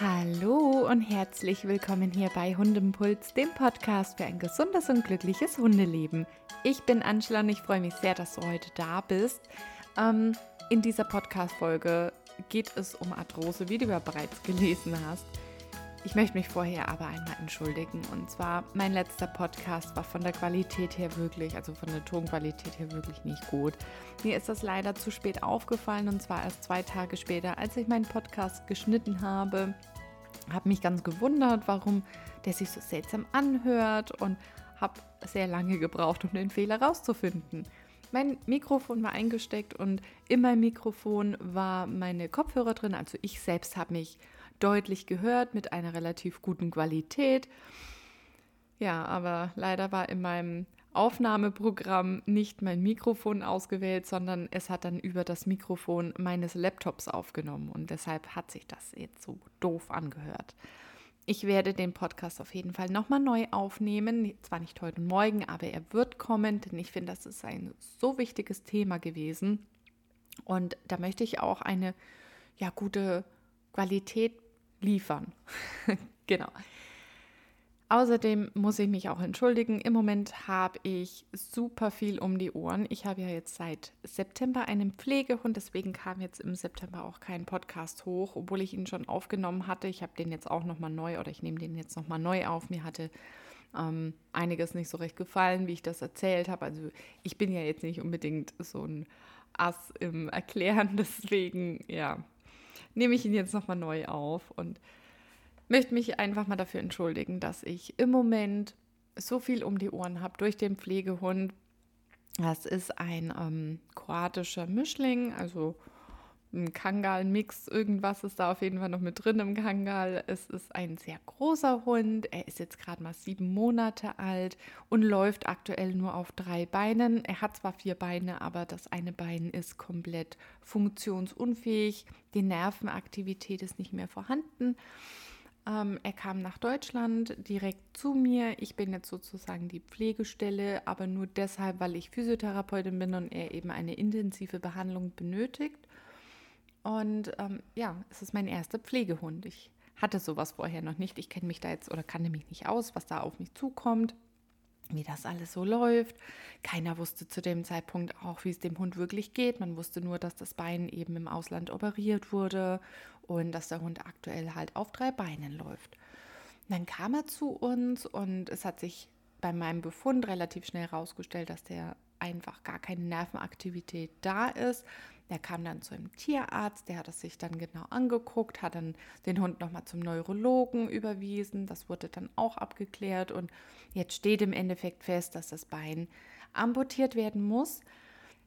Hallo und herzlich willkommen hier bei Hundempuls, dem Podcast für ein gesundes und glückliches Hundeleben. Ich bin Angela und ich freue mich sehr, dass du heute da bist. Ähm, in dieser Podcast-Folge geht es um Arthrose, wie du ja bereits gelesen hast. Ich möchte mich vorher aber einmal entschuldigen. Und zwar, mein letzter Podcast war von der Qualität her wirklich, also von der Tonqualität her wirklich nicht gut. Mir ist das leider zu spät aufgefallen und zwar erst zwei Tage später, als ich meinen Podcast geschnitten habe. Habe mich ganz gewundert, warum der sich so seltsam anhört und habe sehr lange gebraucht, um den Fehler rauszufinden. Mein Mikrofon war eingesteckt und in meinem Mikrofon war meine Kopfhörer drin. Also ich selbst habe mich deutlich gehört mit einer relativ guten Qualität. Ja, aber leider war in meinem Aufnahmeprogramm nicht mein Mikrofon ausgewählt, sondern es hat dann über das Mikrofon meines Laptops aufgenommen und deshalb hat sich das jetzt so doof angehört. Ich werde den Podcast auf jeden Fall nochmal neu aufnehmen. Zwar nicht heute morgen, aber er wird kommen, denn ich finde, das ist ein so wichtiges Thema gewesen. Und da möchte ich auch eine ja, gute Qualität liefern. genau. Außerdem muss ich mich auch entschuldigen. Im Moment habe ich super viel um die Ohren. Ich habe ja jetzt seit September einen Pflegehund, deswegen kam jetzt im September auch kein Podcast hoch, obwohl ich ihn schon aufgenommen hatte. Ich habe den jetzt auch nochmal neu oder ich nehme den jetzt nochmal neu auf. Mir hatte ähm, einiges nicht so recht gefallen, wie ich das erzählt habe. Also ich bin ja jetzt nicht unbedingt so ein Ass im Erklären, deswegen ja, nehme ich ihn jetzt nochmal neu auf und möchte mich einfach mal dafür entschuldigen, dass ich im Moment so viel um die Ohren habe durch den Pflegehund. Das ist ein ähm, kroatischer Mischling, also ein Kangal-Mix, irgendwas ist da auf jeden Fall noch mit drin im Kangal. Es ist ein sehr großer Hund. Er ist jetzt gerade mal sieben Monate alt und läuft aktuell nur auf drei Beinen. Er hat zwar vier Beine, aber das eine Bein ist komplett funktionsunfähig. Die Nervenaktivität ist nicht mehr vorhanden. Ähm, er kam nach Deutschland direkt zu mir. Ich bin jetzt sozusagen die Pflegestelle, aber nur deshalb, weil ich Physiotherapeutin bin und er eben eine intensive Behandlung benötigt. Und ähm, ja, es ist mein erster Pflegehund. Ich hatte sowas vorher noch nicht. Ich kenne mich da jetzt oder kannte mich nicht aus, was da auf mich zukommt, wie das alles so läuft. Keiner wusste zu dem Zeitpunkt auch, wie es dem Hund wirklich geht. Man wusste nur, dass das Bein eben im Ausland operiert wurde und dass der Hund aktuell halt auf drei Beinen läuft. dann kam er zu uns und es hat sich bei meinem Befund relativ schnell herausgestellt, dass der einfach gar keine Nervenaktivität da ist. Der kam dann zu einem Tierarzt, der hat es sich dann genau angeguckt, hat dann den Hund nochmal zum Neurologen überwiesen. Das wurde dann auch abgeklärt und jetzt steht im Endeffekt fest, dass das Bein amputiert werden muss.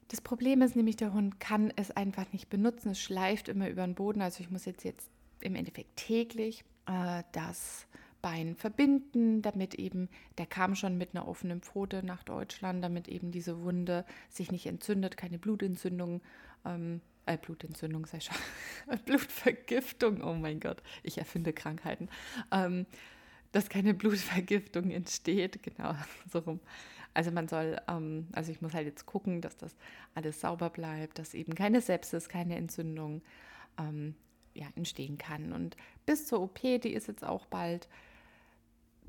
Das Problem ist nämlich, der Hund kann es einfach nicht benutzen. Es schleift immer über den Boden. Also ich muss jetzt, jetzt im Endeffekt täglich äh, das Bein verbinden, damit eben, der kam schon mit einer offenen Pfote nach Deutschland, damit eben diese Wunde sich nicht entzündet, keine Blutentzündung, ähm, äh, Blutentzündung sei schon, Blutvergiftung, oh mein Gott, ich erfinde Krankheiten, ähm, dass keine Blutvergiftung entsteht, genau, so rum. Also man soll, ähm, also ich muss halt jetzt gucken, dass das alles sauber bleibt, dass eben keine Sepsis, keine Entzündung ähm, ja, entstehen kann. Und bis zur OP, die ist jetzt auch bald,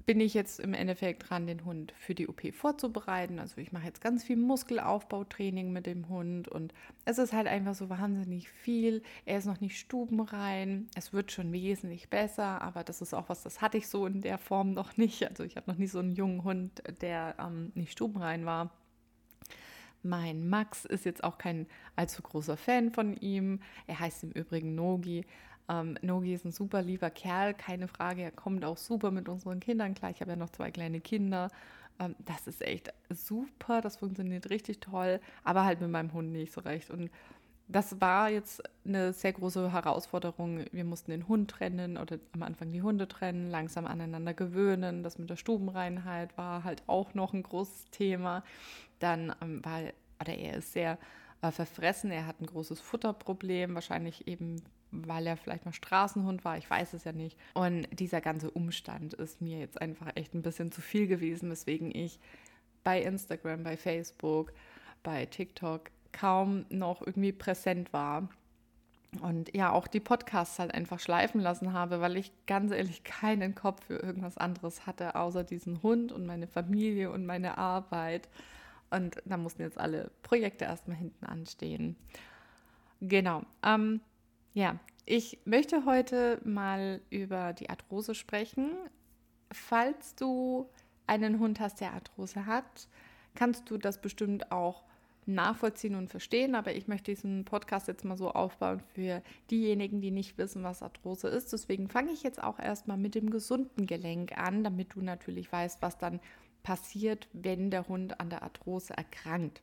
bin ich jetzt im Endeffekt dran, den Hund für die OP vorzubereiten. Also ich mache jetzt ganz viel Muskelaufbautraining mit dem Hund und es ist halt einfach so wahnsinnig viel. Er ist noch nicht stubenrein. Es wird schon wesentlich besser, aber das ist auch was, das hatte ich so in der Form noch nicht. Also ich habe noch nie so einen jungen Hund, der ähm, nicht stubenrein war. Mein Max ist jetzt auch kein allzu großer Fan von ihm. Er heißt im Übrigen Nogi. Ähm, Nogi ist ein super lieber Kerl, keine Frage. Er kommt auch super mit unseren Kindern klar. Ich habe ja noch zwei kleine Kinder. Ähm, das ist echt super. Das funktioniert richtig toll. Aber halt mit meinem Hund nicht so recht. Und das war jetzt eine sehr große Herausforderung. Wir mussten den Hund trennen oder am Anfang die Hunde trennen, langsam aneinander gewöhnen. Das mit der Stubenreinheit war halt auch noch ein großes Thema. Dann ähm, war, oder er ist sehr äh, verfressen. Er hat ein großes Futterproblem, wahrscheinlich eben weil er vielleicht mal Straßenhund war, ich weiß es ja nicht. Und dieser ganze Umstand ist mir jetzt einfach echt ein bisschen zu viel gewesen, weswegen ich bei Instagram, bei Facebook, bei TikTok kaum noch irgendwie präsent war. und ja, auch die Podcasts halt einfach schleifen lassen habe, weil ich ganz ehrlich keinen Kopf für irgendwas anderes hatte, außer diesen Hund und meine Familie und meine Arbeit. Und da mussten jetzt alle Projekte erstmal hinten anstehen. Genau. Ähm, ja, ich möchte heute mal über die Arthrose sprechen. Falls du einen Hund hast, der Arthrose hat, kannst du das bestimmt auch nachvollziehen und verstehen, aber ich möchte diesen Podcast jetzt mal so aufbauen für diejenigen, die nicht wissen, was Arthrose ist. Deswegen fange ich jetzt auch erstmal mit dem gesunden Gelenk an, damit du natürlich weißt, was dann passiert, wenn der Hund an der Arthrose erkrankt.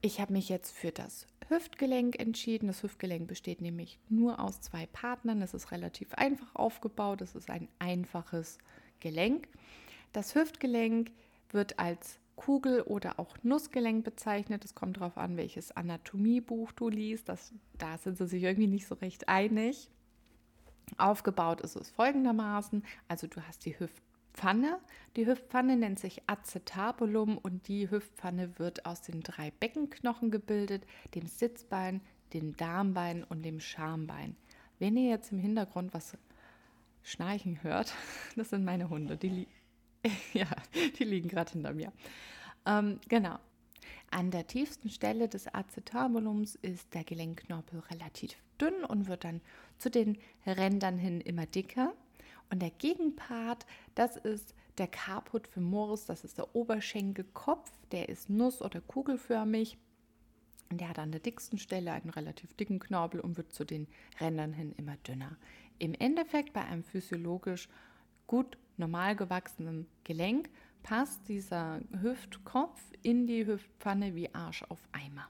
Ich habe mich jetzt für das Hüftgelenk entschieden. Das Hüftgelenk besteht nämlich nur aus zwei Partnern. Es ist relativ einfach aufgebaut. Es ist ein einfaches Gelenk. Das Hüftgelenk wird als Kugel- oder auch Nussgelenk bezeichnet. Es kommt darauf an, welches Anatomiebuch du liest. Das, da sind sie sich irgendwie nicht so recht einig. Aufgebaut ist es folgendermaßen. Also du hast die Hüftpfanne. Die Hüftpfanne nennt sich Acetabulum und die Hüftpfanne wird aus den drei Beckenknochen gebildet, dem Sitzbein, dem Darmbein und dem Schambein. Wenn ihr jetzt im Hintergrund was schnarchen hört, das sind meine Hunde. Die, ja, die liegen gerade hinter mir. Ähm, genau. An der tiefsten Stelle des Acetabulums ist der Gelenkknorpel relativ dünn und wird dann zu den Rändern hin immer dicker. Und der Gegenpart, das ist der Caput femoris, das ist der Oberschenkelkopf, der ist nuss- oder kugelförmig. Und der hat an der dicksten Stelle einen relativ dicken Knorpel und wird zu den Rändern hin immer dünner. Im Endeffekt bei einem physiologisch gut normal gewachsenen Gelenk passt dieser Hüftkopf in die Hüftpfanne wie Arsch auf Eimer.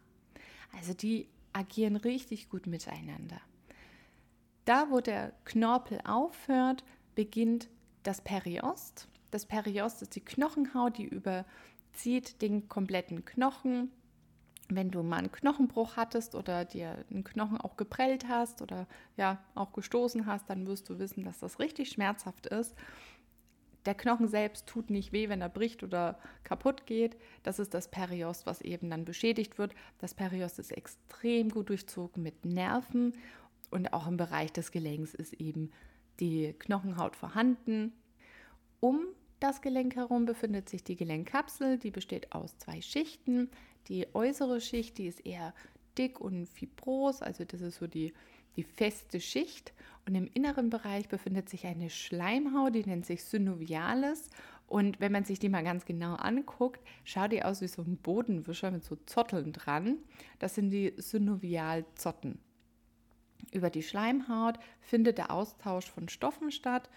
Also die agieren richtig gut miteinander. Da, wo der Knorpel aufhört, beginnt das Periost. Das Periost ist die Knochenhaut, die überzieht den kompletten Knochen. Wenn du mal einen Knochenbruch hattest oder dir einen Knochen auch geprellt hast oder ja auch gestoßen hast, dann wirst du wissen, dass das richtig schmerzhaft ist der Knochen selbst tut nicht weh, wenn er bricht oder kaputt geht. Das ist das Periost, was eben dann beschädigt wird. Das Periost ist extrem gut durchzogen mit Nerven und auch im Bereich des Gelenks ist eben die Knochenhaut vorhanden. Um das Gelenk herum befindet sich die Gelenkkapsel, die besteht aus zwei Schichten. Die äußere Schicht, die ist eher dick und fibros, also das ist so die die feste Schicht und im inneren Bereich befindet sich eine Schleimhaut, die nennt sich Synovialis. Und wenn man sich die mal ganz genau anguckt, schaut die aus wie so ein Bodenwischer mit so Zotteln dran. Das sind die Synovialzotten. Über die Schleimhaut findet der Austausch von Stoffen statt.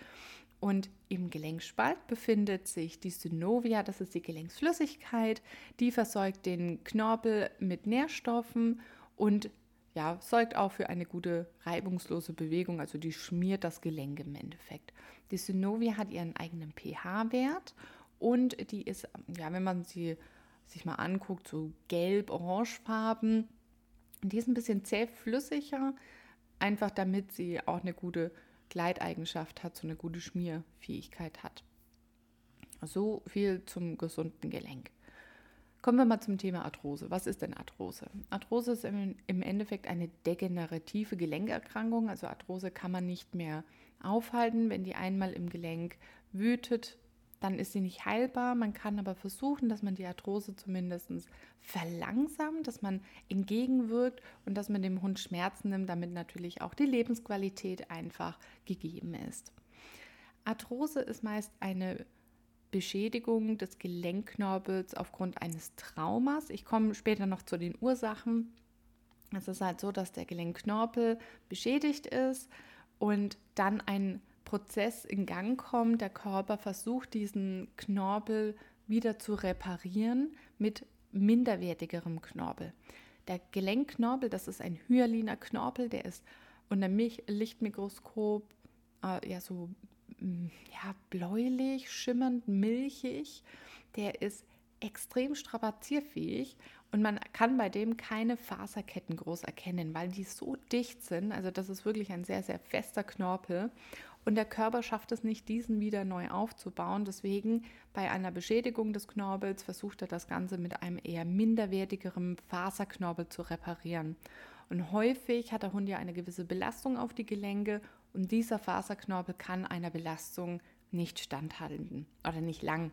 Und im Gelenkspalt befindet sich die Synovia, das ist die Gelenksflüssigkeit, die versorgt den Knorpel mit Nährstoffen und ja, sorgt auch für eine gute reibungslose Bewegung, also die schmiert das Gelenk im Endeffekt. Die Synovia hat ihren eigenen pH-Wert und die ist, ja, wenn man sie sich mal anguckt, so gelb-orangefarben. Die ist ein bisschen zähflüssiger, einfach damit sie auch eine gute Gleiteigenschaft hat, so eine gute Schmierfähigkeit hat. So viel zum gesunden Gelenk. Kommen wir mal zum Thema Arthrose. Was ist denn Arthrose? Arthrose ist im Endeffekt eine degenerative Gelenkerkrankung. Also Arthrose kann man nicht mehr aufhalten. Wenn die einmal im Gelenk wütet, dann ist sie nicht heilbar. Man kann aber versuchen, dass man die Arthrose zumindest verlangsamt, dass man entgegenwirkt und dass man dem Hund Schmerzen nimmt, damit natürlich auch die Lebensqualität einfach gegeben ist. Arthrose ist meist eine Beschädigung des Gelenkknorpels aufgrund eines Traumas. Ich komme später noch zu den Ursachen. Es ist halt so, dass der Gelenkknorpel beschädigt ist und dann ein Prozess in Gang kommt. Der Körper versucht, diesen Knorpel wieder zu reparieren mit minderwertigerem Knorpel. Der Gelenkknorpel, das ist ein hyaliner Knorpel, der ist unter Lichtmikroskop äh, ja so ja, bläulich, schimmernd, milchig. Der ist extrem strapazierfähig und man kann bei dem keine Faserketten groß erkennen, weil die so dicht sind. Also das ist wirklich ein sehr, sehr fester Knorpel. Und der Körper schafft es nicht, diesen wieder neu aufzubauen. Deswegen bei einer Beschädigung des Knorpels versucht er das Ganze mit einem eher minderwertigeren Faserknorpel zu reparieren. Und häufig hat der Hund ja eine gewisse Belastung auf die Gelenke und dieser Faserknorpel kann einer Belastung nicht standhalten oder nicht lang.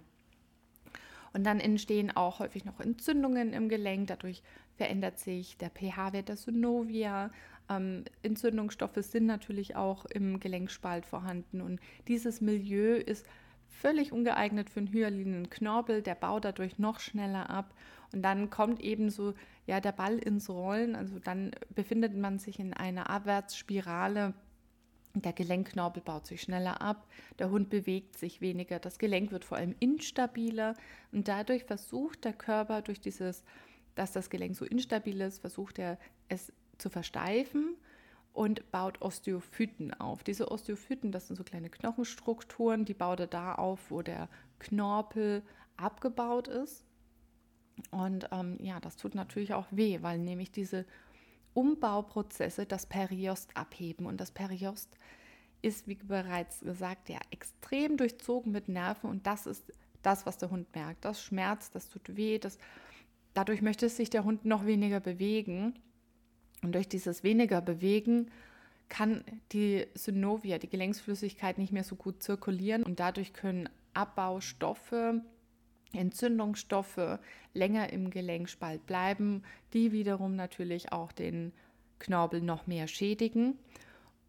Und dann entstehen auch häufig noch Entzündungen im Gelenk. Dadurch verändert sich der pH-Wert der Synovia. Ähm, Entzündungsstoffe sind natürlich auch im Gelenkspalt vorhanden. Und dieses Milieu ist völlig ungeeignet für einen hyalinen Knorpel. Der baut dadurch noch schneller ab. Und dann kommt eben so ja, der Ball ins Rollen. Also dann befindet man sich in einer Abwärtsspirale der Gelenkknorpel baut sich schneller ab, der Hund bewegt sich weniger, das Gelenk wird vor allem instabiler und dadurch versucht der Körper durch dieses, dass das Gelenk so instabil ist, versucht er es zu versteifen und baut Osteophyten auf. Diese Osteophyten, das sind so kleine Knochenstrukturen, die baut er da auf, wo der Knorpel abgebaut ist. Und ähm, ja, das tut natürlich auch weh, weil nämlich diese Umbauprozesse das Periost abheben. Und das Periost ist, wie bereits gesagt, ja extrem durchzogen mit Nerven und das ist das, was der Hund merkt. Das schmerzt, das tut weh, das, dadurch möchte sich der Hund noch weniger bewegen. Und durch dieses weniger Bewegen kann die Synovia, die Gelenksflüssigkeit, nicht mehr so gut zirkulieren und dadurch können Abbaustoffe Entzündungsstoffe länger im Gelenkspalt bleiben, die wiederum natürlich auch den Knorpel noch mehr schädigen.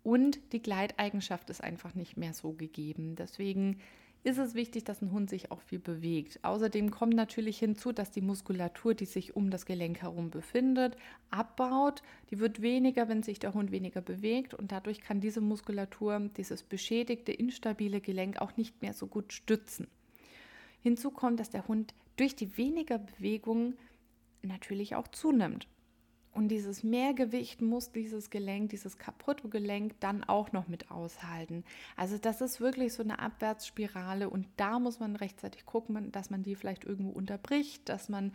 Und die Gleiteigenschaft ist einfach nicht mehr so gegeben. Deswegen ist es wichtig, dass ein Hund sich auch viel bewegt. Außerdem kommt natürlich hinzu, dass die Muskulatur, die sich um das Gelenk herum befindet, abbaut. Die wird weniger, wenn sich der Hund weniger bewegt und dadurch kann diese Muskulatur, dieses beschädigte, instabile Gelenk auch nicht mehr so gut stützen. Hinzu kommt, dass der Hund durch die weniger Bewegung natürlich auch zunimmt. Und dieses Mehrgewicht muss dieses Gelenk, dieses kaputte Gelenk dann auch noch mit aushalten. Also das ist wirklich so eine Abwärtsspirale und da muss man rechtzeitig gucken, dass man die vielleicht irgendwo unterbricht, dass man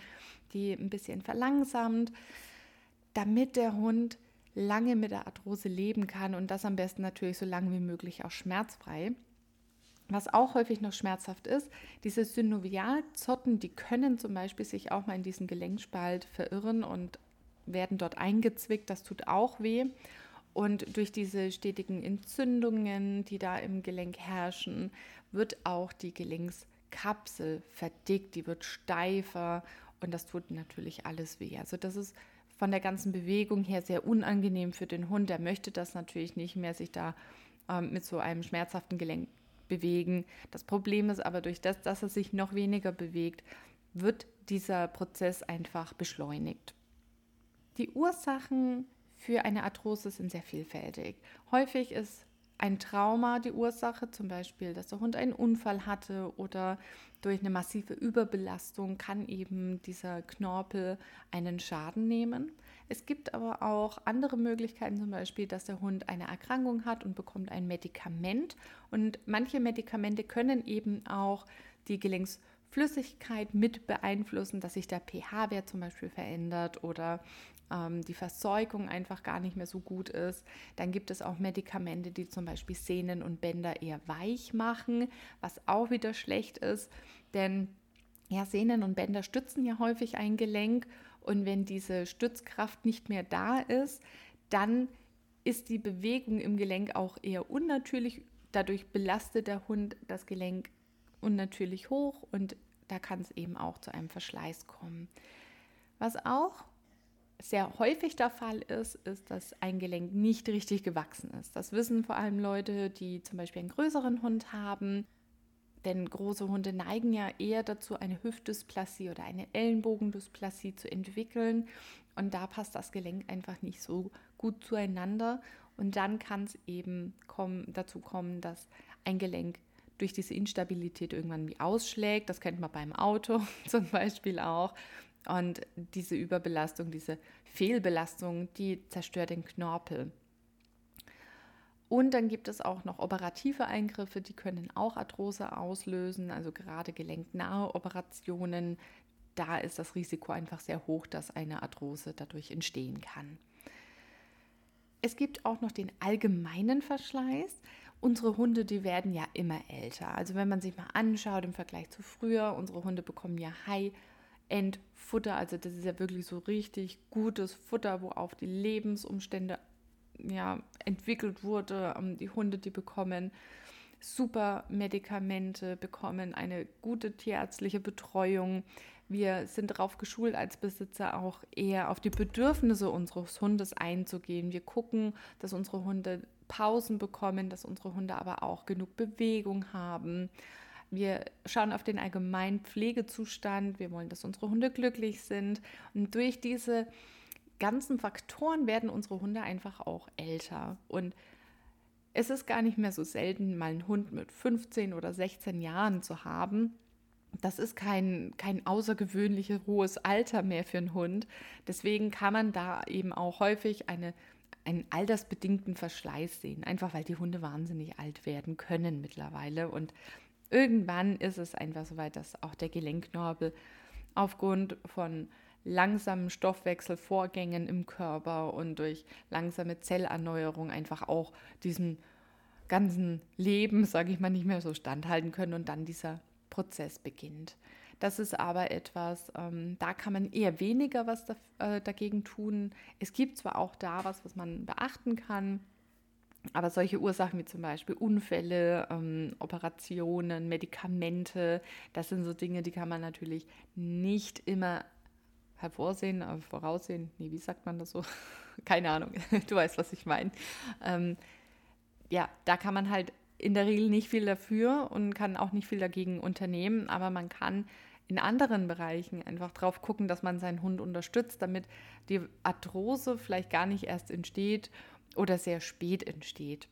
die ein bisschen verlangsamt, damit der Hund lange mit der Arthrose leben kann und das am besten natürlich so lange wie möglich auch schmerzfrei. Was auch häufig noch schmerzhaft ist, diese Synovialzotten, die können zum Beispiel sich auch mal in diesen Gelenkspalt verirren und werden dort eingezwickt. Das tut auch weh. Und durch diese stetigen Entzündungen, die da im Gelenk herrschen, wird auch die Gelenkskapsel verdickt, die wird steifer und das tut natürlich alles weh. Also das ist von der ganzen Bewegung her sehr unangenehm für den Hund. Der möchte das natürlich nicht mehr, sich da ähm, mit so einem schmerzhaften Gelenk bewegen. Das Problem ist aber durch das, dass er sich noch weniger bewegt, wird dieser Prozess einfach beschleunigt. Die Ursachen für eine Arthrose sind sehr vielfältig. Häufig ist ein Trauma die Ursache, zum Beispiel, dass der Hund einen Unfall hatte oder durch eine massive Überbelastung kann eben dieser Knorpel einen Schaden nehmen. Es gibt aber auch andere Möglichkeiten, zum Beispiel, dass der Hund eine Erkrankung hat und bekommt ein Medikament. Und manche Medikamente können eben auch die Gelenksflüssigkeit mit beeinflussen, dass sich der pH-Wert zum Beispiel verändert oder ähm, die Verseuchung einfach gar nicht mehr so gut ist. Dann gibt es auch Medikamente, die zum Beispiel Sehnen und Bänder eher weich machen, was auch wieder schlecht ist, denn ja, Sehnen und Bänder stützen ja häufig ein Gelenk und wenn diese Stützkraft nicht mehr da ist, dann ist die Bewegung im Gelenk auch eher unnatürlich. Dadurch belastet der Hund das Gelenk unnatürlich hoch und da kann es eben auch zu einem Verschleiß kommen. Was auch sehr häufig der Fall ist, ist, dass ein Gelenk nicht richtig gewachsen ist. Das wissen vor allem Leute, die zum Beispiel einen größeren Hund haben denn große Hunde neigen ja eher dazu, eine Hüftdysplasie oder eine Ellenbogendysplasie zu entwickeln. Und da passt das Gelenk einfach nicht so gut zueinander. Und dann kann es eben kommen, dazu kommen, dass ein Gelenk durch diese Instabilität irgendwann wie ausschlägt. Das kennt man beim Auto zum Beispiel auch. Und diese Überbelastung, diese Fehlbelastung, die zerstört den Knorpel. Und dann gibt es auch noch operative Eingriffe, die können auch Arthrose auslösen, also gerade gelenknahe Operationen. Da ist das Risiko einfach sehr hoch, dass eine Arthrose dadurch entstehen kann. Es gibt auch noch den allgemeinen Verschleiß. Unsere Hunde, die werden ja immer älter. Also wenn man sich mal anschaut im Vergleich zu früher, unsere Hunde bekommen ja High Endfutter. Also das ist ja wirklich so richtig gutes Futter, wo auf die Lebensumstände ja, entwickelt wurde. Ähm, die Hunde, die bekommen super Medikamente, bekommen eine gute tierärztliche Betreuung. Wir sind darauf geschult, als Besitzer auch eher auf die Bedürfnisse unseres Hundes einzugehen. Wir gucken, dass unsere Hunde Pausen bekommen, dass unsere Hunde aber auch genug Bewegung haben. Wir schauen auf den allgemeinen Pflegezustand. Wir wollen, dass unsere Hunde glücklich sind. Und durch diese ganzen Faktoren werden unsere Hunde einfach auch älter. Und es ist gar nicht mehr so selten, mal einen Hund mit 15 oder 16 Jahren zu haben. Das ist kein, kein außergewöhnliches hohes Alter mehr für einen Hund. Deswegen kann man da eben auch häufig eine, einen altersbedingten Verschleiß sehen, einfach weil die Hunde wahnsinnig alt werden können mittlerweile. Und irgendwann ist es einfach so weit, dass auch der Gelenknorbel aufgrund von langsamen Stoffwechselvorgängen im Körper und durch langsame Zellerneuerung einfach auch diesem ganzen Leben, sage ich mal, nicht mehr so standhalten können und dann dieser Prozess beginnt. Das ist aber etwas, ähm, da kann man eher weniger was da, äh, dagegen tun. Es gibt zwar auch da was, was man beachten kann, aber solche Ursachen wie zum Beispiel Unfälle, ähm, Operationen, Medikamente, das sind so Dinge, die kann man natürlich nicht immer hervorsehen, aber voraussehen. Nee, wie sagt man das so? Keine Ahnung. Du weißt, was ich meine. Ähm, ja, da kann man halt in der Regel nicht viel dafür und kann auch nicht viel dagegen unternehmen, aber man kann in anderen Bereichen einfach drauf gucken, dass man seinen Hund unterstützt, damit die Arthrose vielleicht gar nicht erst entsteht oder sehr spät entsteht.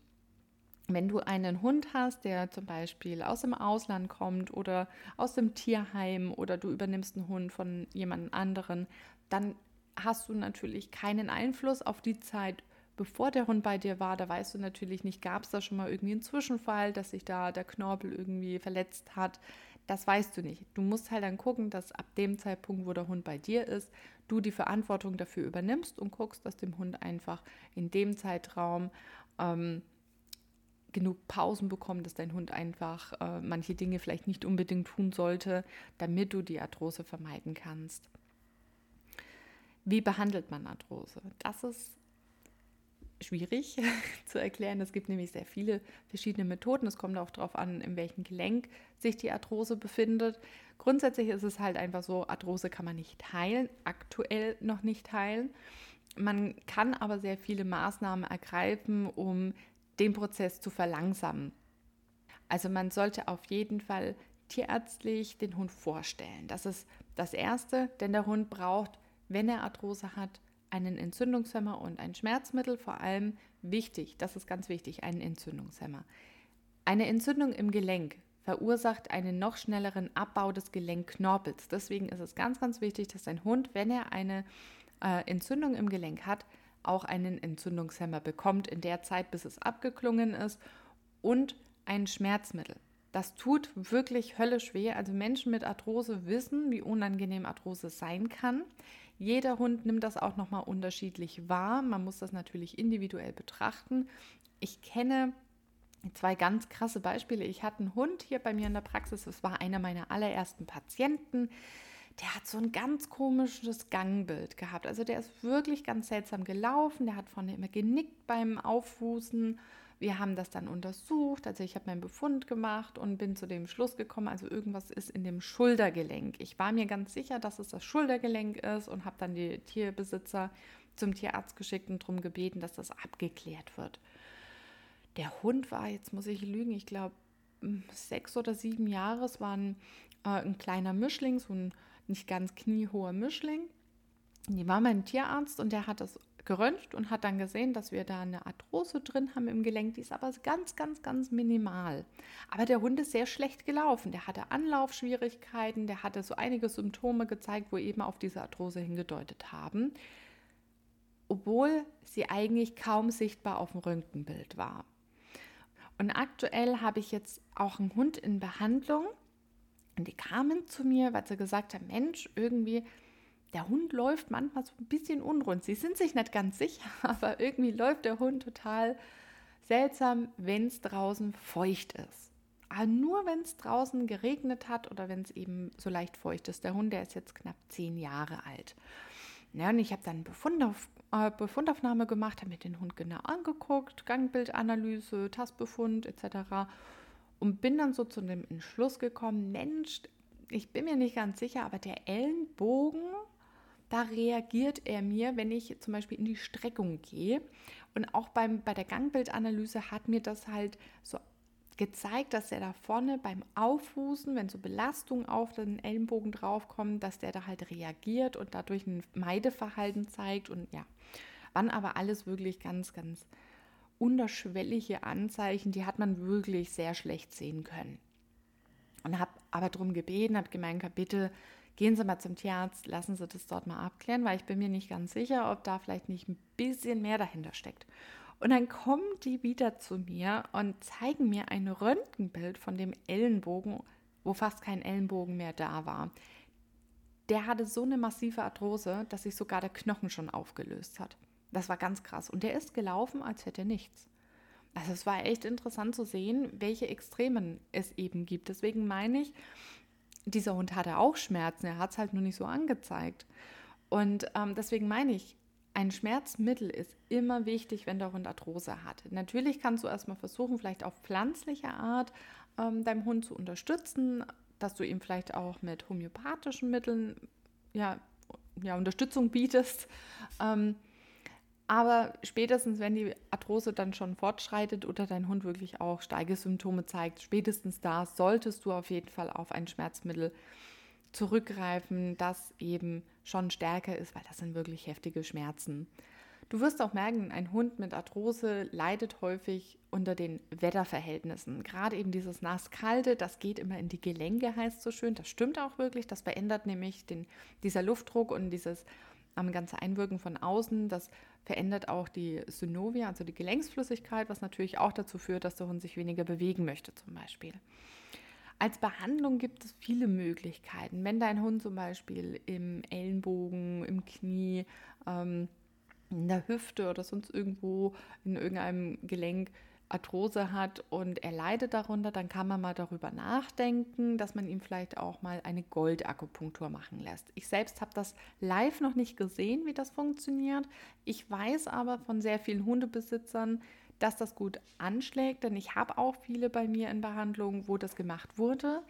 Wenn du einen Hund hast, der zum Beispiel aus dem Ausland kommt oder aus dem Tierheim oder du übernimmst einen Hund von jemand anderen, dann hast du natürlich keinen Einfluss auf die Zeit, bevor der Hund bei dir war. Da weißt du natürlich nicht, gab es da schon mal irgendwie einen Zwischenfall, dass sich da der Knorpel irgendwie verletzt hat. Das weißt du nicht. Du musst halt dann gucken, dass ab dem Zeitpunkt, wo der Hund bei dir ist, du die Verantwortung dafür übernimmst und guckst, dass dem Hund einfach in dem Zeitraum ähm, genug Pausen bekommt, dass dein Hund einfach äh, manche Dinge vielleicht nicht unbedingt tun sollte, damit du die Arthrose vermeiden kannst. Wie behandelt man Arthrose? Das ist schwierig zu erklären. Es gibt nämlich sehr viele verschiedene Methoden. Es kommt auch darauf an, in welchem Gelenk sich die Arthrose befindet. Grundsätzlich ist es halt einfach so, Arthrose kann man nicht heilen, aktuell noch nicht heilen. Man kann aber sehr viele Maßnahmen ergreifen, um den Prozess zu verlangsamen. Also man sollte auf jeden Fall tierärztlich den Hund vorstellen. Das ist das Erste, denn der Hund braucht, wenn er Arthrose hat, einen Entzündungshemmer und ein Schmerzmittel. Vor allem wichtig, das ist ganz wichtig, einen Entzündungshemmer. Eine Entzündung im Gelenk verursacht einen noch schnelleren Abbau des Gelenkknorpels. Deswegen ist es ganz, ganz wichtig, dass ein Hund, wenn er eine äh, Entzündung im Gelenk hat, auch einen Entzündungshemmer bekommt in der Zeit, bis es abgeklungen ist und ein Schmerzmittel. Das tut wirklich höllisch weh. Also Menschen mit Arthrose wissen, wie unangenehm Arthrose sein kann. Jeder Hund nimmt das auch nochmal unterschiedlich wahr. Man muss das natürlich individuell betrachten. Ich kenne zwei ganz krasse Beispiele. Ich hatte einen Hund hier bei mir in der Praxis. Das war einer meiner allerersten Patienten der hat so ein ganz komisches Gangbild gehabt. Also der ist wirklich ganz seltsam gelaufen. Der hat vorne immer genickt beim Auffußen. Wir haben das dann untersucht. Also ich habe meinen Befund gemacht und bin zu dem Schluss gekommen, also irgendwas ist in dem Schultergelenk. Ich war mir ganz sicher, dass es das Schultergelenk ist und habe dann die Tierbesitzer zum Tierarzt geschickt und darum gebeten, dass das abgeklärt wird. Der Hund war, jetzt muss ich lügen, ich glaube sechs oder sieben Jahre. Es war ein, äh, ein kleiner Mischling, so ein nicht ganz kniehoher Mischling. Die war mein Tierarzt und der hat das geröntgt und hat dann gesehen, dass wir da eine Arthrose drin haben im Gelenk. Die ist aber ganz, ganz, ganz minimal. Aber der Hund ist sehr schlecht gelaufen. Der hatte Anlaufschwierigkeiten, der hatte so einige Symptome gezeigt, wo eben auf diese Arthrose hingedeutet haben, obwohl sie eigentlich kaum sichtbar auf dem Röntgenbild war. Und aktuell habe ich jetzt auch einen Hund in Behandlung, und die kamen zu mir, weil sie gesagt haben, Mensch, irgendwie, der Hund läuft manchmal so ein bisschen unrund. Sie sind sich nicht ganz sicher, aber irgendwie läuft der Hund total seltsam, wenn es draußen feucht ist. Aber nur wenn es draußen geregnet hat oder wenn es eben so leicht feucht ist. Der Hund, der ist jetzt knapp zehn Jahre alt. Ja, und ich habe dann Befundauf, äh, Befundaufnahme gemacht, habe mir den Hund genau angeguckt, Gangbildanalyse, Tastbefund etc. Und bin dann so zu dem Entschluss gekommen, Mensch, ich bin mir nicht ganz sicher, aber der Ellenbogen, da reagiert er mir, wenn ich zum Beispiel in die Streckung gehe. Und auch beim, bei der Gangbildanalyse hat mir das halt so gezeigt, dass er da vorne beim Auffußen, wenn so Belastungen auf den Ellenbogen draufkommen, dass der da halt reagiert und dadurch ein Meideverhalten zeigt. Und ja, waren aber alles wirklich ganz, ganz unterschwellige Anzeichen, die hat man wirklich sehr schlecht sehen können. Und habe aber darum gebeten, habe gemeint, bitte gehen Sie mal zum Tierarzt, lassen Sie das dort mal abklären, weil ich bin mir nicht ganz sicher, ob da vielleicht nicht ein bisschen mehr dahinter steckt. Und dann kommen die wieder zu mir und zeigen mir ein Röntgenbild von dem Ellenbogen, wo fast kein Ellenbogen mehr da war. Der hatte so eine massive Arthrose, dass sich sogar der Knochen schon aufgelöst hat. Das war ganz krass. Und der ist gelaufen, als hätte nichts. Also es war echt interessant zu sehen, welche Extremen es eben gibt. Deswegen meine ich, dieser Hund hatte auch Schmerzen, er hat es halt nur nicht so angezeigt. Und ähm, deswegen meine ich, ein Schmerzmittel ist immer wichtig, wenn der Hund Arthrose hat. Natürlich kannst du erstmal versuchen, vielleicht auf pflanzliche Art ähm, deinem Hund zu unterstützen, dass du ihm vielleicht auch mit homöopathischen Mitteln ja, ja, Unterstützung bietest. Ähm, aber spätestens, wenn die Arthrose dann schon fortschreitet oder dein Hund wirklich auch starke Symptome zeigt, spätestens da solltest du auf jeden Fall auf ein Schmerzmittel zurückgreifen, das eben schon stärker ist, weil das sind wirklich heftige Schmerzen. Du wirst auch merken, ein Hund mit Arthrose leidet häufig unter den Wetterverhältnissen. Gerade eben dieses nass-kalte, das geht immer in die Gelenke, heißt so schön. Das stimmt auch wirklich. Das verändert nämlich den, dieser Luftdruck und dieses ganze Einwirken von außen. Das verändert auch die Synovia, also die Gelenksflüssigkeit, was natürlich auch dazu führt, dass der Hund sich weniger bewegen möchte zum Beispiel. Als Behandlung gibt es viele Möglichkeiten. Wenn dein Hund zum Beispiel im Ellenbogen, im Knie, ähm, in der Hüfte oder sonst irgendwo in irgendeinem Gelenk Arthrose hat und er leidet darunter, dann kann man mal darüber nachdenken, dass man ihm vielleicht auch mal eine Goldakupunktur machen lässt. Ich selbst habe das live noch nicht gesehen, wie das funktioniert. Ich weiß aber von sehr vielen Hundebesitzern, dass das gut anschlägt, denn ich habe auch viele bei mir in Behandlung, wo das gemacht wurde.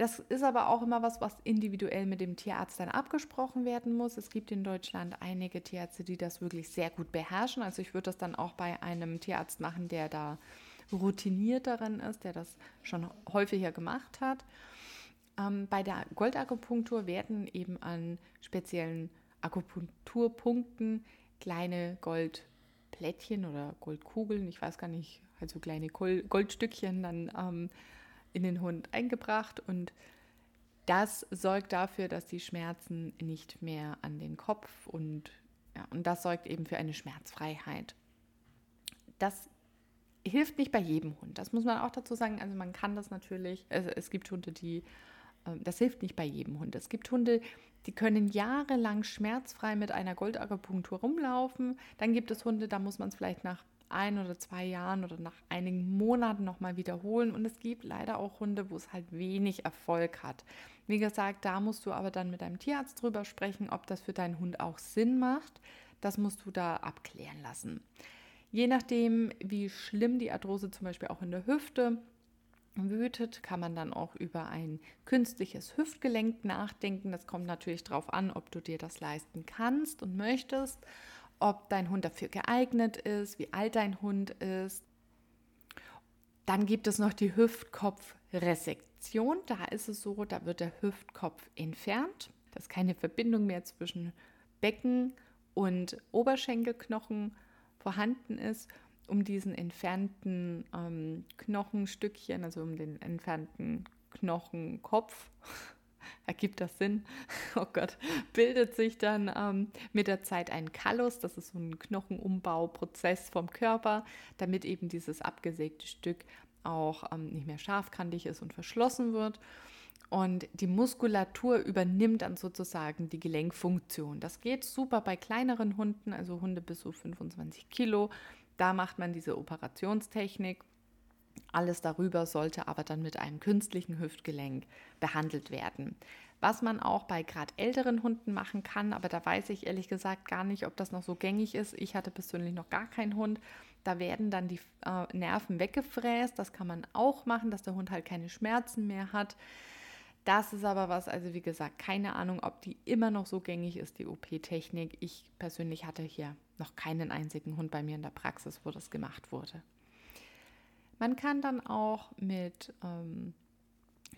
Das ist aber auch immer was, was individuell mit dem Tierarzt dann abgesprochen werden muss. Es gibt in Deutschland einige Tierärzte, die das wirklich sehr gut beherrschen. Also ich würde das dann auch bei einem Tierarzt machen, der da routiniert darin ist, der das schon häufiger gemacht hat. Ähm, bei der Goldakupunktur werden eben an speziellen Akupunkturpunkten kleine Gold Plättchen oder Goldkugeln, ich weiß gar nicht, also kleine Goldstückchen dann ähm, in den Hund eingebracht und das sorgt dafür, dass die Schmerzen nicht mehr an den Kopf und ja, und das sorgt eben für eine Schmerzfreiheit. Das hilft nicht bei jedem Hund. Das muss man auch dazu sagen. Also man kann das natürlich, es, es gibt Hunde, die, äh, das hilft nicht bei jedem Hund. Es gibt Hunde, die können jahrelang schmerzfrei mit einer Goldakupunktur rumlaufen. Dann gibt es Hunde, da muss man es vielleicht nach ein oder zwei Jahren oder nach einigen Monaten nochmal wiederholen. Und es gibt leider auch Hunde, wo es halt wenig Erfolg hat. Wie gesagt, da musst du aber dann mit deinem Tierarzt drüber sprechen, ob das für deinen Hund auch Sinn macht. Das musst du da abklären lassen. Je nachdem, wie schlimm die Arthrose zum Beispiel auch in der Hüfte wütet, kann man dann auch über ein künstliches Hüftgelenk nachdenken. Das kommt natürlich darauf an, ob du dir das leisten kannst und möchtest, ob dein Hund dafür geeignet ist, wie alt dein Hund ist. Dann gibt es noch die Hüftkopfresektion. Da ist es so, da wird der Hüftkopf entfernt. Da ist keine Verbindung mehr zwischen Becken und Oberschenkelknochen vorhanden ist um diesen entfernten ähm, Knochenstückchen, also um den entfernten Knochenkopf, ergibt das Sinn? Oh Gott, bildet sich dann ähm, mit der Zeit ein Kallus, das ist so ein Knochenumbauprozess vom Körper, damit eben dieses abgesägte Stück auch ähm, nicht mehr scharfkantig ist und verschlossen wird. Und die Muskulatur übernimmt dann sozusagen die Gelenkfunktion. Das geht super bei kleineren Hunden, also Hunde bis so 25 Kilo. Da macht man diese Operationstechnik. Alles darüber sollte aber dann mit einem künstlichen Hüftgelenk behandelt werden. Was man auch bei gerade älteren Hunden machen kann, aber da weiß ich ehrlich gesagt gar nicht, ob das noch so gängig ist. Ich hatte persönlich noch gar keinen Hund. Da werden dann die äh, Nerven weggefräst. Das kann man auch machen, dass der Hund halt keine Schmerzen mehr hat. Das ist aber was, also wie gesagt, keine Ahnung, ob die immer noch so gängig ist, die OP-Technik. Ich persönlich hatte hier noch keinen einzigen Hund bei mir in der Praxis, wo das gemacht wurde. Man kann dann auch mit ähm,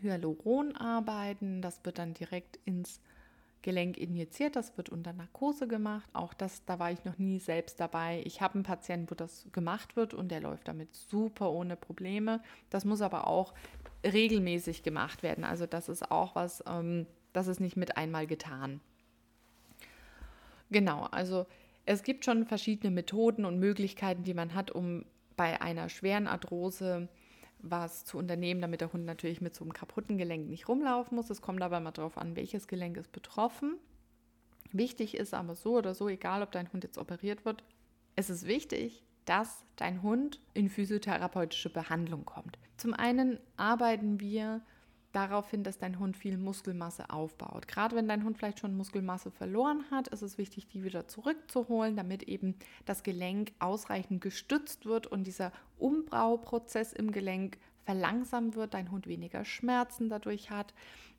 Hyaluron arbeiten. Das wird dann direkt ins Gelenk injiziert. Das wird unter Narkose gemacht. Auch das, da war ich noch nie selbst dabei. Ich habe einen Patienten, wo das gemacht wird und der läuft damit super ohne Probleme. Das muss aber auch regelmäßig gemacht werden. Also das ist auch was, ähm, das ist nicht mit einmal getan. Genau, also es gibt schon verschiedene Methoden und Möglichkeiten, die man hat, um bei einer schweren Arthrose was zu unternehmen, damit der Hund natürlich mit so einem kaputten Gelenk nicht rumlaufen muss. Es kommt aber mal darauf an, welches Gelenk ist betroffen. Wichtig ist aber so oder so, egal ob dein Hund jetzt operiert wird, es ist wichtig, dass dein Hund in physiotherapeutische Behandlung kommt. Zum einen arbeiten wir darauf hin, dass dein Hund viel Muskelmasse aufbaut. Gerade wenn dein Hund vielleicht schon Muskelmasse verloren hat, ist es wichtig, die wieder zurückzuholen, damit eben das Gelenk ausreichend gestützt wird und dieser Umbauprozess im Gelenk verlangsamt wird, dein Hund weniger Schmerzen dadurch hat.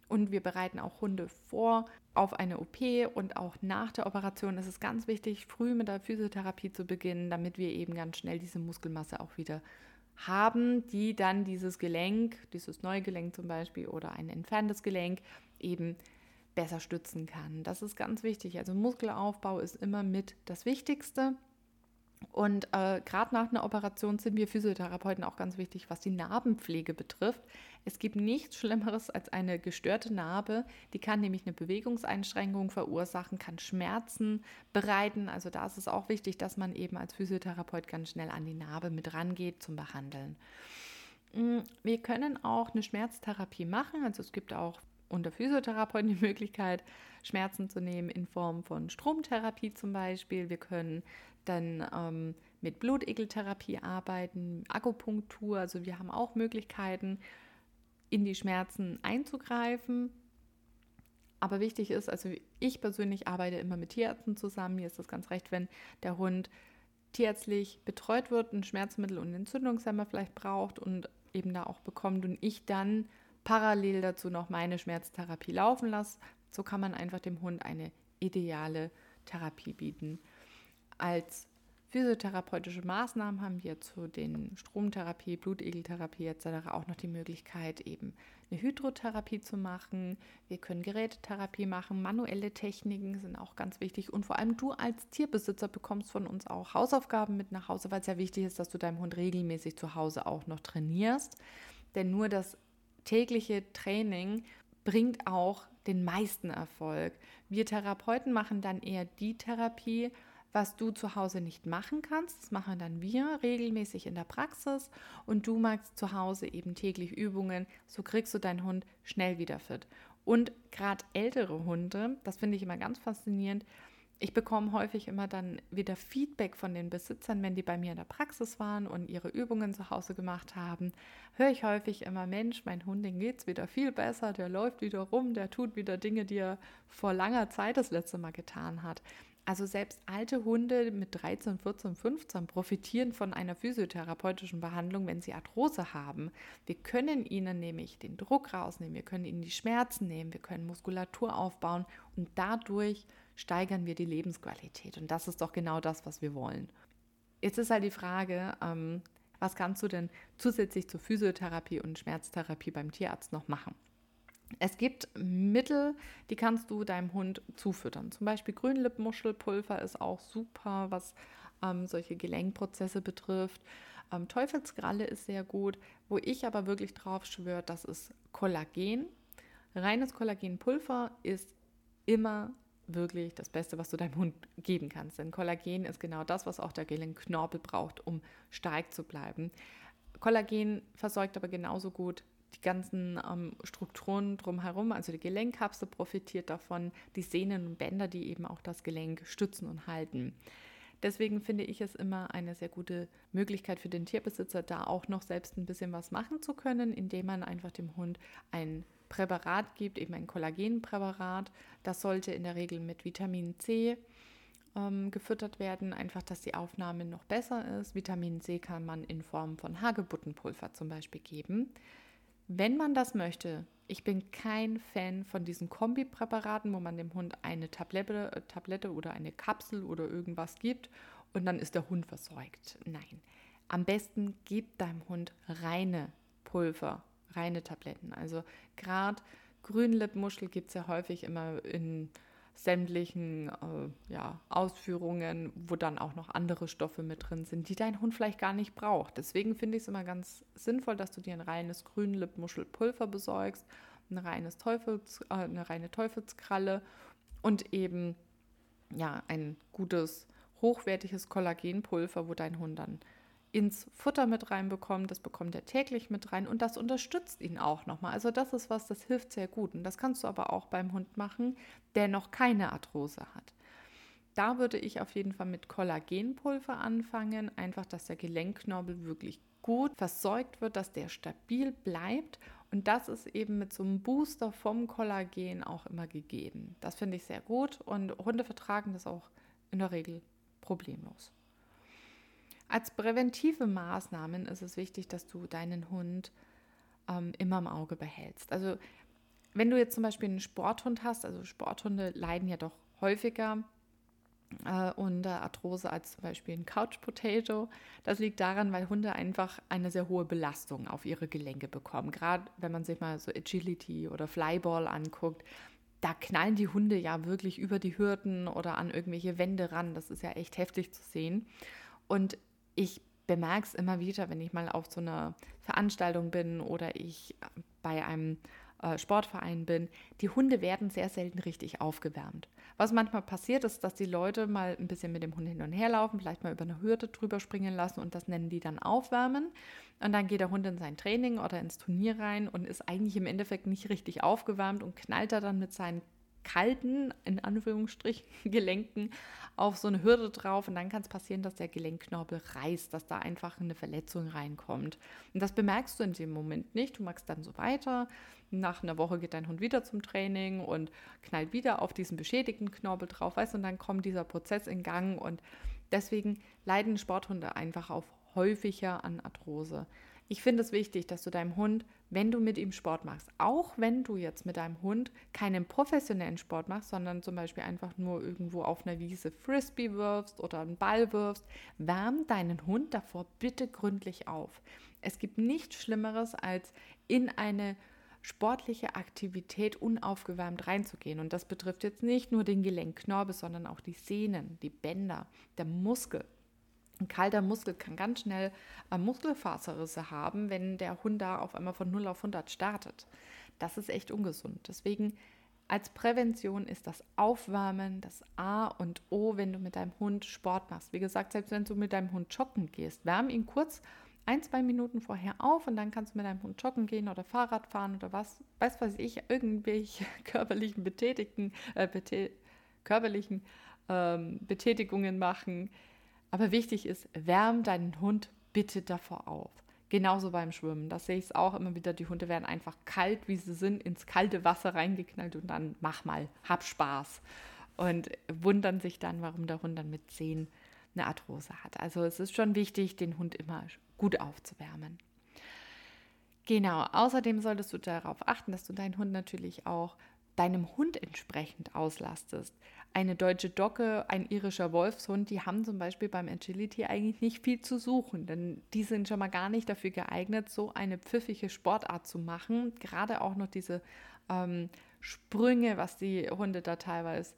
Und wir bereiten auch Hunde vor auf eine OP und auch nach der Operation ist es ganz wichtig, früh mit der Physiotherapie zu beginnen, damit wir eben ganz schnell diese Muskelmasse auch wieder haben, die dann dieses Gelenk, dieses neue Gelenk zum Beispiel oder ein entferntes Gelenk eben besser stützen kann. Das ist ganz wichtig. Also Muskelaufbau ist immer mit das Wichtigste. Und äh, gerade nach einer Operation sind wir Physiotherapeuten auch ganz wichtig, was die Narbenpflege betrifft. Es gibt nichts Schlimmeres als eine gestörte Narbe. Die kann nämlich eine Bewegungseinschränkung verursachen, kann Schmerzen bereiten. Also da ist es auch wichtig, dass man eben als Physiotherapeut ganz schnell an die Narbe mit rangeht zum Behandeln. Mm, wir können auch eine Schmerztherapie machen. Also es gibt auch unter Physiotherapeuten die Möglichkeit, Schmerzen zu nehmen in Form von Stromtherapie zum Beispiel. Wir können dann ähm, mit Blutegeltherapie arbeiten, Akupunktur. Also wir haben auch Möglichkeiten, in die Schmerzen einzugreifen. Aber wichtig ist, also ich persönlich arbeite immer mit Tierärzten zusammen. Mir ist das ganz recht, wenn der Hund tierärztlich betreut wird, ein Schmerzmittel und Entzündungshemmer vielleicht braucht und eben da auch bekommt und ich dann parallel dazu noch meine Schmerztherapie laufen lasse. So kann man einfach dem Hund eine ideale Therapie bieten. Als physiotherapeutische Maßnahmen haben wir zu den Stromtherapie, Blutegeltherapie etc. auch noch die Möglichkeit, eben eine Hydrotherapie zu machen. Wir können Gerätetherapie machen, manuelle Techniken sind auch ganz wichtig. Und vor allem du als Tierbesitzer bekommst von uns auch Hausaufgaben mit nach Hause, weil es ja wichtig ist, dass du deinem Hund regelmäßig zu Hause auch noch trainierst. Denn nur das tägliche Training bringt auch den meisten Erfolg. Wir Therapeuten machen dann eher die Therapie, was du zu Hause nicht machen kannst. Das machen dann wir regelmäßig in der Praxis und du magst zu Hause eben täglich Übungen. So kriegst du deinen Hund schnell wieder fit. Und gerade ältere Hunde, das finde ich immer ganz faszinierend, ich bekomme häufig immer dann wieder Feedback von den Besitzern, wenn die bei mir in der Praxis waren und ihre Übungen zu Hause gemacht haben. Höre ich häufig immer, Mensch, mein Hund, geht es wieder viel besser, der läuft wieder rum, der tut wieder Dinge, die er vor langer Zeit das letzte Mal getan hat. Also selbst alte Hunde mit 13, 14, 15 profitieren von einer physiotherapeutischen Behandlung, wenn sie Arthrose haben. Wir können ihnen nämlich den Druck rausnehmen, wir können ihnen die Schmerzen nehmen, wir können Muskulatur aufbauen und dadurch steigern wir die Lebensqualität. Und das ist doch genau das, was wir wollen. Jetzt ist halt die Frage, ähm, was kannst du denn zusätzlich zur Physiotherapie und Schmerztherapie beim Tierarzt noch machen? Es gibt Mittel, die kannst du deinem Hund zufüttern. Zum Beispiel Grünlippmuschelpulver ist auch super, was ähm, solche Gelenkprozesse betrifft. Ähm, Teufelskralle ist sehr gut. Wo ich aber wirklich drauf schwöre, das ist Kollagen. Reines Kollagenpulver ist immer wirklich das Beste, was du deinem Hund geben kannst. Denn Kollagen ist genau das, was auch der Gelenkknorpel braucht, um stark zu bleiben. Kollagen versorgt aber genauso gut die ganzen ähm, Strukturen drumherum, also die Gelenkkapsel profitiert davon, die Sehnen und Bänder, die eben auch das Gelenk stützen und halten. Deswegen finde ich es immer eine sehr gute Möglichkeit für den Tierbesitzer, da auch noch selbst ein bisschen was machen zu können, indem man einfach dem Hund ein Präparat gibt, eben ein Kollagenpräparat. Das sollte in der Regel mit Vitamin C ähm, gefüttert werden, einfach, dass die Aufnahme noch besser ist. Vitamin C kann man in Form von Hagebuttenpulver zum Beispiel geben. Wenn man das möchte, ich bin kein Fan von diesen Kombipräparaten, wo man dem Hund eine Tablette, äh, Tablette oder eine Kapsel oder irgendwas gibt und dann ist der Hund versorgt. Nein, am besten gib deinem Hund reine Pulver, reine Tabletten. Also gerade Grünlippmuschel gibt es ja häufig immer in sämtlichen äh, ja, Ausführungen, wo dann auch noch andere Stoffe mit drin sind, die dein Hund vielleicht gar nicht braucht. Deswegen finde ich es immer ganz sinnvoll, dass du dir ein reines Grünlippmuschelpulver besorgst, ein reines Teufels, äh, eine reine Teufelskralle und eben ja, ein gutes, hochwertiges Kollagenpulver, wo dein Hund dann ins Futter mit reinbekommt. Das bekommt er täglich mit rein und das unterstützt ihn auch nochmal. Also das ist was, das hilft sehr gut. Und das kannst du aber auch beim Hund machen, der noch keine Arthrose hat. Da würde ich auf jeden Fall mit Kollagenpulver anfangen, einfach, dass der Gelenkknorpel wirklich gut versorgt wird, dass der stabil bleibt. Und das ist eben mit so einem Booster vom Kollagen auch immer gegeben. Das finde ich sehr gut und Hunde vertragen das auch in der Regel problemlos. Als präventive Maßnahmen ist es wichtig, dass du deinen Hund ähm, immer im Auge behältst. Also wenn du jetzt zum Beispiel einen Sporthund hast, also Sporthunde leiden ja doch häufiger äh, unter Arthrose als zum Beispiel ein Couch Potato. Das liegt daran, weil Hunde einfach eine sehr hohe Belastung auf ihre Gelenke bekommen. Gerade wenn man sich mal so Agility oder Flyball anguckt, da knallen die Hunde ja wirklich über die Hürden oder an irgendwelche Wände ran. Das ist ja echt heftig zu sehen. Und ich bemerke es immer wieder, wenn ich mal auf so einer Veranstaltung bin oder ich bei einem äh, Sportverein bin, die Hunde werden sehr selten richtig aufgewärmt. Was manchmal passiert ist, dass die Leute mal ein bisschen mit dem Hund hin und her laufen, vielleicht mal über eine Hürde drüber springen lassen und das nennen die dann aufwärmen. Und dann geht der Hund in sein Training oder ins Turnier rein und ist eigentlich im Endeffekt nicht richtig aufgewärmt und knallt er dann mit seinen kalten, in Anführungsstrichen, Gelenken auf so eine Hürde drauf und dann kann es passieren, dass der Gelenkknorpel reißt, dass da einfach eine Verletzung reinkommt. Und das bemerkst du in dem Moment nicht. Du machst dann so weiter. Nach einer Woche geht dein Hund wieder zum Training und knallt wieder auf diesen beschädigten Knorpel drauf, weißt und dann kommt dieser Prozess in Gang und deswegen leiden Sporthunde einfach auf häufiger an Arthrose. Ich finde es wichtig, dass du deinem Hund, wenn du mit ihm Sport machst, auch wenn du jetzt mit deinem Hund keinen professionellen Sport machst, sondern zum Beispiel einfach nur irgendwo auf einer Wiese Frisbee wirfst oder einen Ball wirfst, wärm deinen Hund davor bitte gründlich auf. Es gibt nichts Schlimmeres, als in eine sportliche Aktivität unaufgewärmt reinzugehen. Und das betrifft jetzt nicht nur den Gelenkknorpel, sondern auch die Sehnen, die Bänder, der Muskel. Ein kalter Muskel kann ganz schnell äh, Muskelfaserrisse haben, wenn der Hund da auf einmal von 0 auf 100 startet. Das ist echt ungesund. Deswegen als Prävention ist das Aufwärmen das A und O, wenn du mit deinem Hund Sport machst. Wie gesagt, selbst wenn du mit deinem Hund joggen gehst, wärm ihn kurz ein, zwei Minuten vorher auf und dann kannst du mit deinem Hund joggen gehen oder Fahrrad fahren oder was, weiß was ich, irgendwelche körperlichen Betätigten, äh, betä körperlichen ähm, Betätigungen machen aber wichtig ist, wärm deinen Hund bitte davor auf. Genauso beim Schwimmen. Das sehe ich auch immer wieder. Die Hunde werden einfach kalt, wie sie sind, ins kalte Wasser reingeknallt und dann mach mal, hab Spaß. Und wundern sich dann, warum der Hund dann mit Zehen eine Arthrose hat. Also es ist schon wichtig, den Hund immer gut aufzuwärmen. Genau, außerdem solltest du darauf achten, dass du deinen Hund natürlich auch deinem Hund entsprechend auslastest. Eine deutsche Docke, ein irischer Wolfshund, die haben zum Beispiel beim Agility eigentlich nicht viel zu suchen, denn die sind schon mal gar nicht dafür geeignet, so eine pfiffige Sportart zu machen. Gerade auch noch diese ähm, Sprünge, was die Hunde da teilweise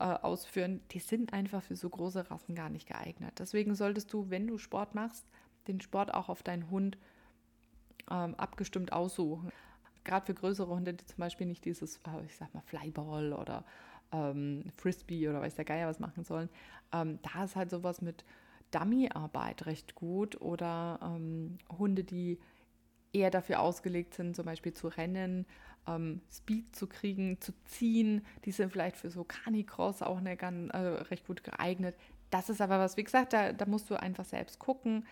äh, ausführen, die sind einfach für so große Rassen gar nicht geeignet. Deswegen solltest du, wenn du Sport machst, den Sport auch auf deinen Hund ähm, abgestimmt aussuchen gerade für größere Hunde, die zum Beispiel nicht dieses, äh, ich sag mal, Flyball oder ähm, Frisbee oder weiß der Geier was machen sollen, ähm, da ist halt sowas mit Dummyarbeit recht gut oder ähm, Hunde, die eher dafür ausgelegt sind, zum Beispiel zu rennen, ähm, Speed zu kriegen, zu ziehen. Die sind vielleicht für so Canicross auch eine, ganz, äh, recht gut geeignet. das ist aber was, wie gesagt, da, da musst du einfach selbst gucken,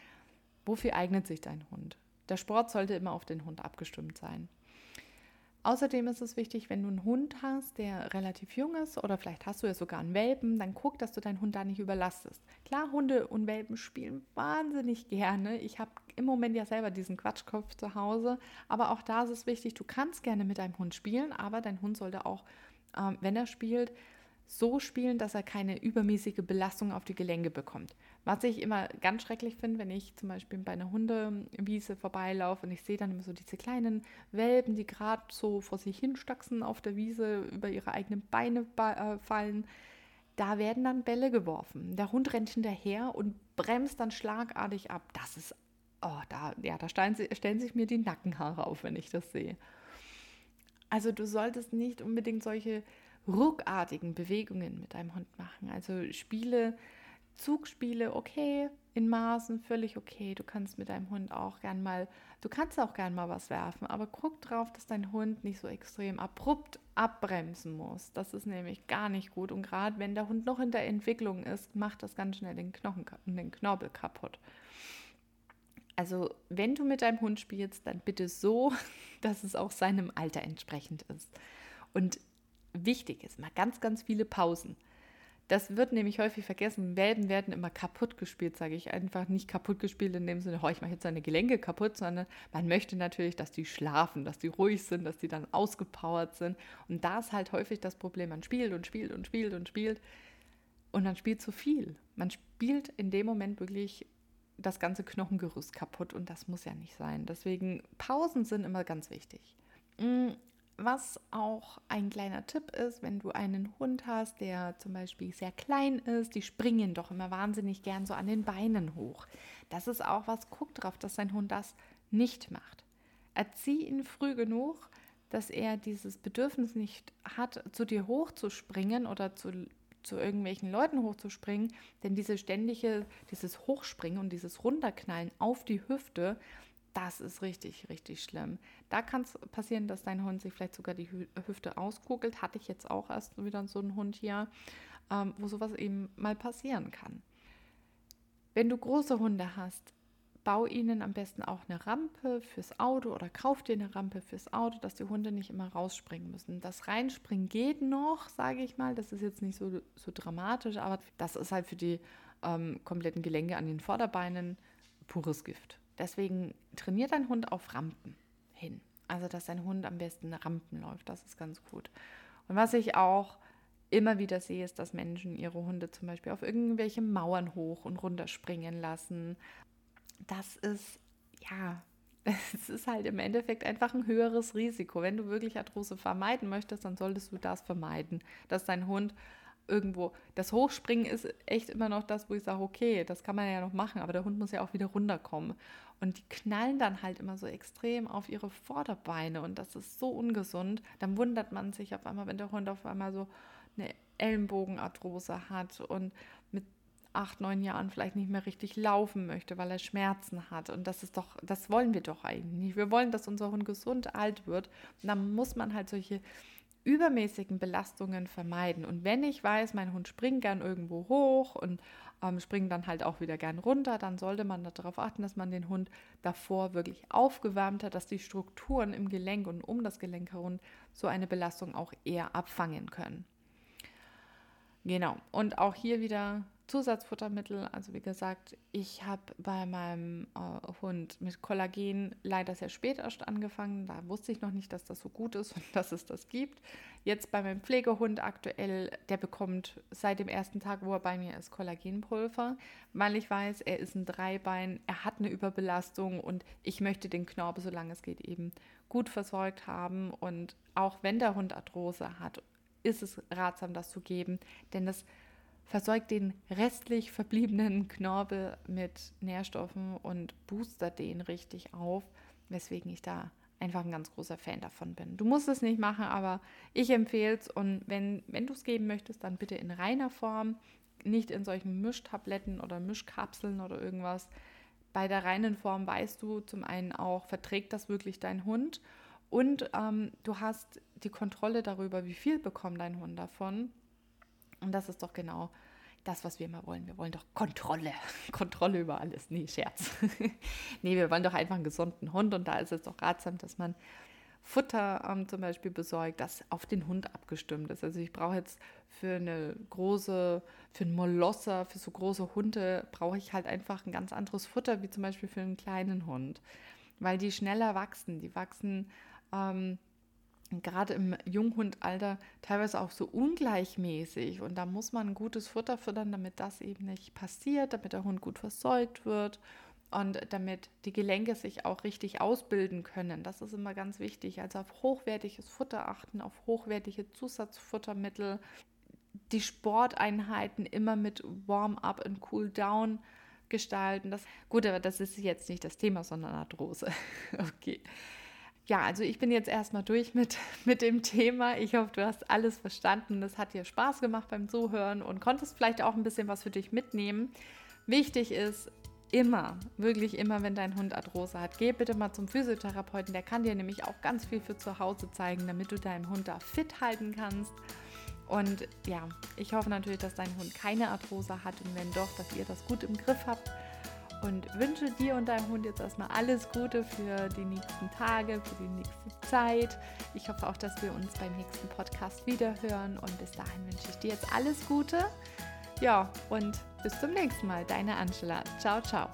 wofür eignet sich dein Hund. Der Sport sollte immer auf den Hund abgestimmt sein. Außerdem ist es wichtig, wenn du einen Hund hast, der relativ jung ist oder vielleicht hast du ja sogar einen Welpen, dann guck, dass du deinen Hund da nicht überlastest. Klar, Hunde und Welpen spielen wahnsinnig gerne. Ich habe im Moment ja selber diesen Quatschkopf zu Hause, aber auch da ist es wichtig, du kannst gerne mit deinem Hund spielen, aber dein Hund sollte auch, ähm, wenn er spielt, so spielen, dass er keine übermäßige Belastung auf die Gelenke bekommt. Was ich immer ganz schrecklich finde, wenn ich zum Beispiel bei einer Hundewiese vorbeilaufe und ich sehe dann immer so diese kleinen Welpen, die gerade so vor sich hinstaxen auf der Wiese, über ihre eigenen Beine äh, fallen. Da werden dann Bälle geworfen. Der Hund rennt hinterher und bremst dann schlagartig ab. Das ist, oh, da, ja, da stellen, stellen sich mir die Nackenhaare auf, wenn ich das sehe. Also du solltest nicht unbedingt solche ruckartigen Bewegungen mit deinem Hund machen. Also Spiele, Zugspiele, okay, in Maßen völlig okay. Du kannst mit deinem Hund auch gern mal, du kannst auch gern mal was werfen, aber guck drauf, dass dein Hund nicht so extrem abrupt abbremsen muss. Das ist nämlich gar nicht gut. Und gerade wenn der Hund noch in der Entwicklung ist, macht das ganz schnell den Knochen, den Knorpel kaputt. Also, wenn du mit deinem Hund spielst, dann bitte so, dass es auch seinem Alter entsprechend ist. Und wichtig ist, mal ganz, ganz viele Pausen. Das wird nämlich häufig vergessen. Welpen werden immer kaputt gespielt, sage ich einfach. Nicht kaputt gespielt in dem Sinne, ich mache jetzt seine Gelenke kaputt, sondern man möchte natürlich, dass die schlafen, dass die ruhig sind, dass die dann ausgepowert sind. Und da ist halt häufig das Problem, man spielt und spielt und spielt und spielt und man spielt zu viel. Man spielt in dem Moment wirklich das ganze Knochengerüst kaputt und das muss ja nicht sein. Deswegen Pausen sind immer ganz wichtig. Was auch ein kleiner Tipp ist, wenn du einen Hund hast, der zum Beispiel sehr klein ist, die springen doch immer wahnsinnig gern so an den Beinen hoch. Das ist auch was, guck drauf, dass dein Hund das nicht macht. Erzieh ihn früh genug, dass er dieses Bedürfnis nicht hat, zu dir hochzuspringen oder zu, zu irgendwelchen Leuten hochzuspringen, denn diese ständige, dieses Hochspringen und dieses Runterknallen auf die Hüfte, das ist richtig, richtig schlimm. Da kann es passieren, dass dein Hund sich vielleicht sogar die Hüfte auskugelt. Hatte ich jetzt auch erst wieder so einen Hund hier, ähm, wo sowas eben mal passieren kann. Wenn du große Hunde hast, bau ihnen am besten auch eine Rampe fürs Auto oder kauf dir eine Rampe fürs Auto, dass die Hunde nicht immer rausspringen müssen. Das Reinspringen geht noch, sage ich mal. Das ist jetzt nicht so, so dramatisch, aber das ist halt für die ähm, kompletten Gelenke an den Vorderbeinen pures Gift. Deswegen trainiert dein Hund auf Rampen hin. Also, dass dein Hund am besten Rampen läuft. Das ist ganz gut. Und was ich auch immer wieder sehe, ist, dass Menschen ihre Hunde zum Beispiel auf irgendwelche Mauern hoch und runter springen lassen. Das ist, ja, es ist halt im Endeffekt einfach ein höheres Risiko. Wenn du wirklich Arthrose vermeiden möchtest, dann solltest du das vermeiden, dass dein Hund irgendwo. Das Hochspringen ist echt immer noch das, wo ich sage, okay, das kann man ja noch machen, aber der Hund muss ja auch wieder runterkommen. Und die knallen dann halt immer so extrem auf ihre Vorderbeine und das ist so ungesund. Dann wundert man sich auf einmal, wenn der Hund auf einmal so eine Ellenbogenarthrose hat und mit acht, neun Jahren vielleicht nicht mehr richtig laufen möchte, weil er Schmerzen hat. Und das ist doch, das wollen wir doch eigentlich nicht. Wir wollen, dass unser Hund gesund alt wird. Und dann muss man halt solche übermäßigen Belastungen vermeiden. Und wenn ich weiß, mein Hund springt gern irgendwo hoch und ähm, springt dann halt auch wieder gern runter, dann sollte man darauf achten, dass man den Hund davor wirklich aufgewärmt hat, dass die Strukturen im Gelenk und um das Gelenk herum so eine Belastung auch eher abfangen können. Genau. Und auch hier wieder Zusatzfuttermittel. Also wie gesagt, ich habe bei meinem äh, Hund mit Kollagen leider sehr spät erst angefangen. Da wusste ich noch nicht, dass das so gut ist und dass es das gibt. Jetzt bei meinem Pflegehund aktuell, der bekommt seit dem ersten Tag, wo er bei mir ist, Kollagenpulver, weil ich weiß, er ist ein Dreibein, er hat eine Überbelastung und ich möchte den Knorpel, solange es geht, eben gut versorgt haben. Und auch wenn der Hund Arthrose hat, ist es ratsam, das zu geben, denn das versorgt den restlich verbliebenen Knorpel mit Nährstoffen und boostert den richtig auf, weswegen ich da einfach ein ganz großer Fan davon bin. Du musst es nicht machen, aber ich empfehle es und wenn, wenn du es geben möchtest, dann bitte in reiner Form, nicht in solchen Mischtabletten oder Mischkapseln oder irgendwas. Bei der reinen Form weißt du zum einen auch, verträgt das wirklich dein Hund und ähm, du hast die Kontrolle darüber, wie viel bekommt dein Hund davon und das ist doch genau das, was wir immer wollen. Wir wollen doch Kontrolle. Kontrolle über alles. Nee, Scherz. nee, wir wollen doch einfach einen gesunden Hund und da ist es doch ratsam, dass man Futter ähm, zum Beispiel besorgt, das auf den Hund abgestimmt ist. Also ich brauche jetzt für eine große, für einen Molosser, für so große Hunde, brauche ich halt einfach ein ganz anderes Futter, wie zum Beispiel für einen kleinen Hund. Weil die schneller wachsen. Die wachsen ähm, gerade im Junghundalter teilweise auch so ungleichmäßig. Und da muss man ein gutes Futter füttern, damit das eben nicht passiert, damit der Hund gut versorgt wird und damit die Gelenke sich auch richtig ausbilden können. Das ist immer ganz wichtig. Also auf hochwertiges Futter achten, auf hochwertige Zusatzfuttermittel, die Sporteinheiten immer mit Warm-up und Cool-down gestalten. Das, gut, aber das ist jetzt nicht das Thema, sondern Arthrose. okay. Ja, also ich bin jetzt erstmal durch mit, mit dem Thema. Ich hoffe, du hast alles verstanden. Es hat dir Spaß gemacht beim Zuhören und konntest vielleicht auch ein bisschen was für dich mitnehmen. Wichtig ist, immer, wirklich immer, wenn dein Hund Arthrose hat, geh bitte mal zum Physiotherapeuten. Der kann dir nämlich auch ganz viel für zu Hause zeigen, damit du deinem Hund da fit halten kannst. Und ja, ich hoffe natürlich, dass dein Hund keine Arthrose hat und wenn doch, dass ihr das gut im Griff habt. Und wünsche dir und deinem Hund jetzt erstmal alles Gute für die nächsten Tage, für die nächste Zeit. Ich hoffe auch, dass wir uns beim nächsten Podcast wiederhören. Und bis dahin wünsche ich dir jetzt alles Gute. Ja, und bis zum nächsten Mal. Deine Angela. Ciao, ciao.